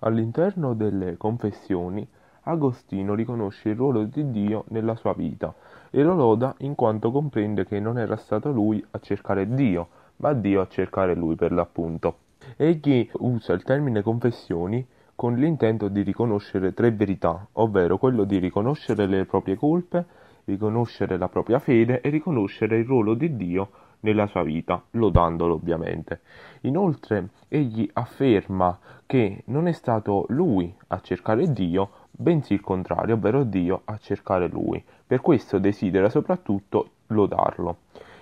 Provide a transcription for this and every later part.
All'interno delle confessioni, Agostino riconosce il ruolo di Dio nella sua vita e lo loda in quanto comprende che non era stato lui a cercare Dio, ma Dio a cercare lui per l'appunto. Egli usa il termine confessioni con l'intento di riconoscere tre verità, ovvero quello di riconoscere le proprie colpe, riconoscere la propria fede e riconoscere il ruolo di Dio nella sua vita, lodandolo ovviamente. Inoltre egli afferma che non è stato lui a cercare Dio, bensì il contrario, ovvero Dio a cercare lui. Per questo desidera soprattutto lodarlo.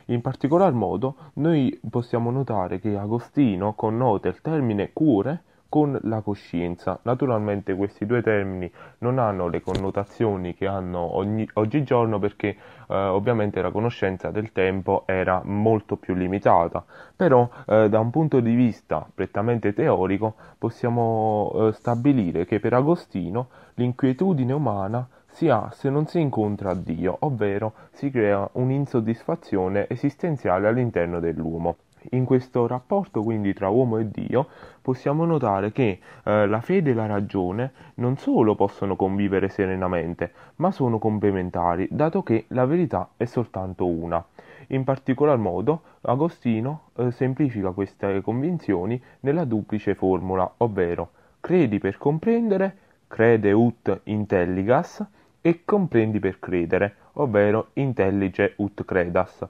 In particolar modo noi possiamo notare che Agostino connota il termine cure con la coscienza. Naturalmente questi due termini non hanno le connotazioni che hanno ogni, oggigiorno perché eh, ovviamente la conoscenza del tempo era molto più limitata, però eh, da un punto di vista prettamente teorico possiamo eh, stabilire che per Agostino l'inquietudine umana si ha se non si incontra Dio, ovvero si crea un'insoddisfazione esistenziale all'interno dell'uomo. In questo rapporto quindi tra uomo e Dio possiamo notare che eh, la fede e la ragione non solo possono convivere serenamente, ma sono complementari, dato che la verità è soltanto una. In particolar modo Agostino eh, semplifica queste convinzioni nella duplice formula, ovvero credi per comprendere, crede ut intelligas, e comprendi per credere, ovvero intellige ut credas.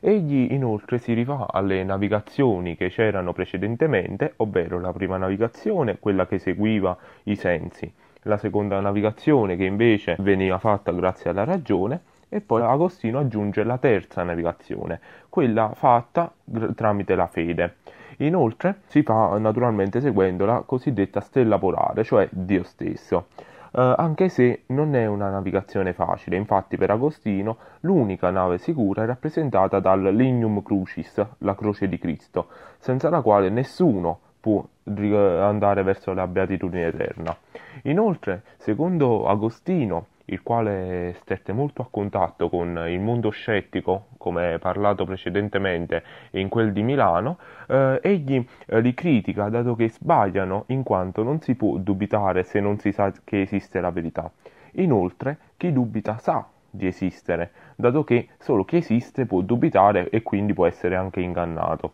Egli inoltre si rifà alle navigazioni che c'erano precedentemente, ovvero la prima navigazione, quella che seguiva i sensi, la seconda navigazione che invece veniva fatta grazie alla ragione, e poi Agostino aggiunge la terza navigazione, quella fatta tramite la fede. Inoltre si fa naturalmente seguendo la cosiddetta stella polare, cioè Dio stesso eh, anche se non è una navigazione facile. Infatti per Agostino l'unica nave sicura è rappresentata dal Lignum Crucis, la croce di Cristo, senza la quale nessuno può andare verso la beatitudine eterna. Inoltre, secondo Agostino, il quale stette molto a contatto con il mondo scettico, come parlato precedentemente in quel di Milano, eh, egli eh, li critica dato che sbagliano in quanto non si può dubitare se non si sa che esiste la verità. Inoltre, chi dubita sa di esistere, dato che solo chi esiste può dubitare e quindi può essere anche ingannato.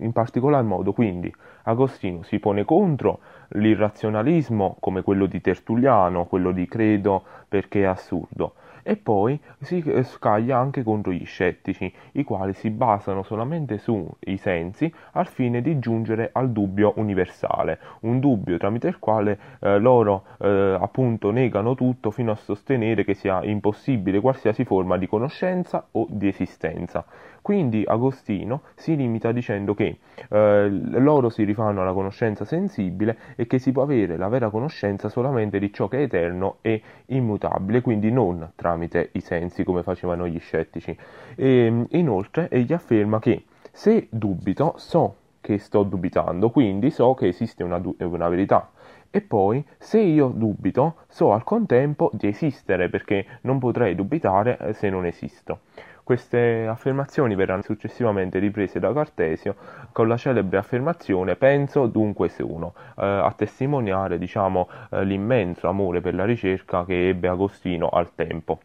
In particolar modo, quindi, Agostino si pone contro l'irrazionalismo come quello di Tertulliano, quello di credo perché è assurdo, e poi si scaglia anche contro gli scettici, i quali si basano solamente sui sensi al fine di giungere al dubbio universale, un dubbio tramite il quale eh, loro eh, appunto negano tutto fino a sostenere che sia impossibile qualsiasi forma di conoscenza o di esistenza. Quindi Agostino si limita dicendo che eh, loro si rifanno alla conoscenza sensibile e che si può avere la vera conoscenza solamente di ciò che è eterno e immutabile, quindi non tramite i sensi come facevano gli scettici. E, inoltre egli afferma che se dubito so che sto dubitando, quindi so che esiste una, una verità. E poi, se io dubito, so al contempo di esistere, perché non potrei dubitare eh, se non esisto. Queste affermazioni verranno successivamente riprese da Cartesio con la celebre affermazione penso dunque sono, eh, a testimoniare diciamo, eh, l'immenso amore per la ricerca che ebbe Agostino al tempo.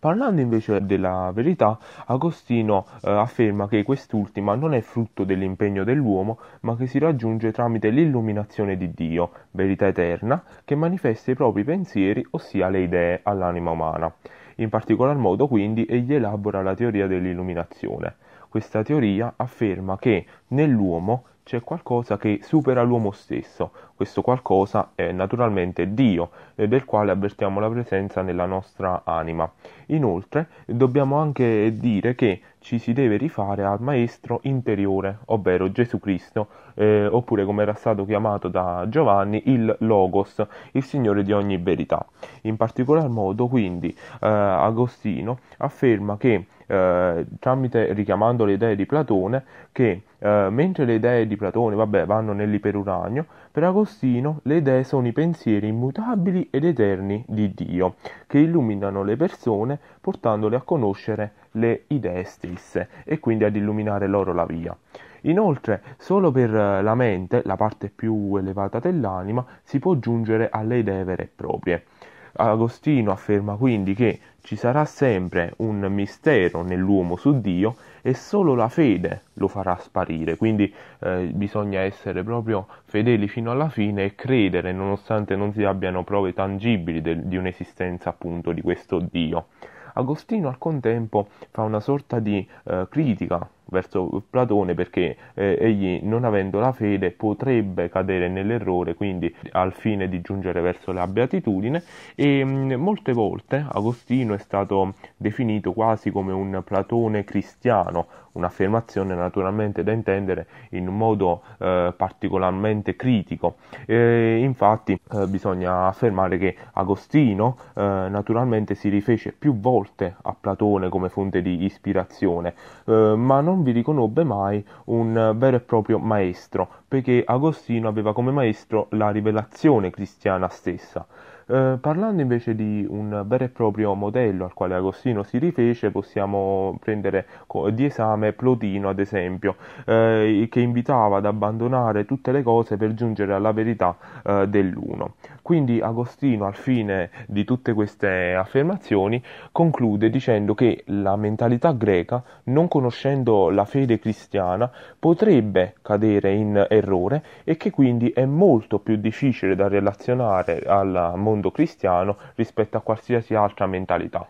Parlando invece della verità, Agostino eh, afferma che quest'ultima non è frutto dell'impegno dell'uomo, ma che si raggiunge tramite l'illuminazione di Dio, verità eterna, che manifesta i propri pensieri, ossia le idee, all'anima umana. In particolar modo quindi egli elabora la teoria dell'illuminazione. Questa teoria afferma che nell'uomo c'è qualcosa che supera l'uomo stesso. Questo qualcosa è naturalmente Dio, del quale avvertiamo la presenza nella nostra anima. Inoltre, dobbiamo anche dire che ci si deve rifare al maestro interiore, ovvero Gesù Cristo, eh, oppure come era stato chiamato da Giovanni, il Logos, il Signore di ogni verità. In particolar modo, quindi, eh, Agostino afferma che eh, tramite richiamando le idee di Platone che eh, mentre le idee di Platone vabbè, vanno nell'iperuranio, per Agostino le idee sono i pensieri immutabili ed eterni di Dio, che illuminano le persone portandole a conoscere le idee stesse e quindi ad illuminare loro la via. Inoltre, solo per la mente, la parte più elevata dell'anima, si può giungere alle idee vere e proprie. Agostino afferma quindi che ci sarà sempre un mistero nell'uomo su Dio e solo la fede lo farà sparire, quindi eh, bisogna essere proprio fedeli fino alla fine e credere nonostante non si abbiano prove tangibili de- di un'esistenza appunto di questo Dio. Agostino al contempo fa una sorta di eh, critica verso Platone perché eh, egli non avendo la fede potrebbe cadere nell'errore quindi al fine di giungere verso la beatitudine e mh, molte volte Agostino è stato definito quasi come un Platone cristiano un'affermazione naturalmente da intendere in un modo eh, particolarmente critico. E infatti eh, bisogna affermare che Agostino eh, naturalmente si rifece più volte a Platone come fonte di ispirazione, eh, ma non vi riconobbe mai un vero e proprio maestro, perché Agostino aveva come maestro la rivelazione cristiana stessa. Eh, parlando invece di un vero e proprio modello al quale Agostino si rifece, possiamo prendere di esame Plotino, ad esempio, eh, che invitava ad abbandonare tutte le cose per giungere alla verità eh, dell'uno. Quindi Agostino, al fine di tutte queste affermazioni, conclude dicendo che la mentalità greca, non conoscendo la fede cristiana, potrebbe cadere in errore e che quindi è molto più difficile da relazionare al mondo cristiano rispetto a qualsiasi altra mentalità.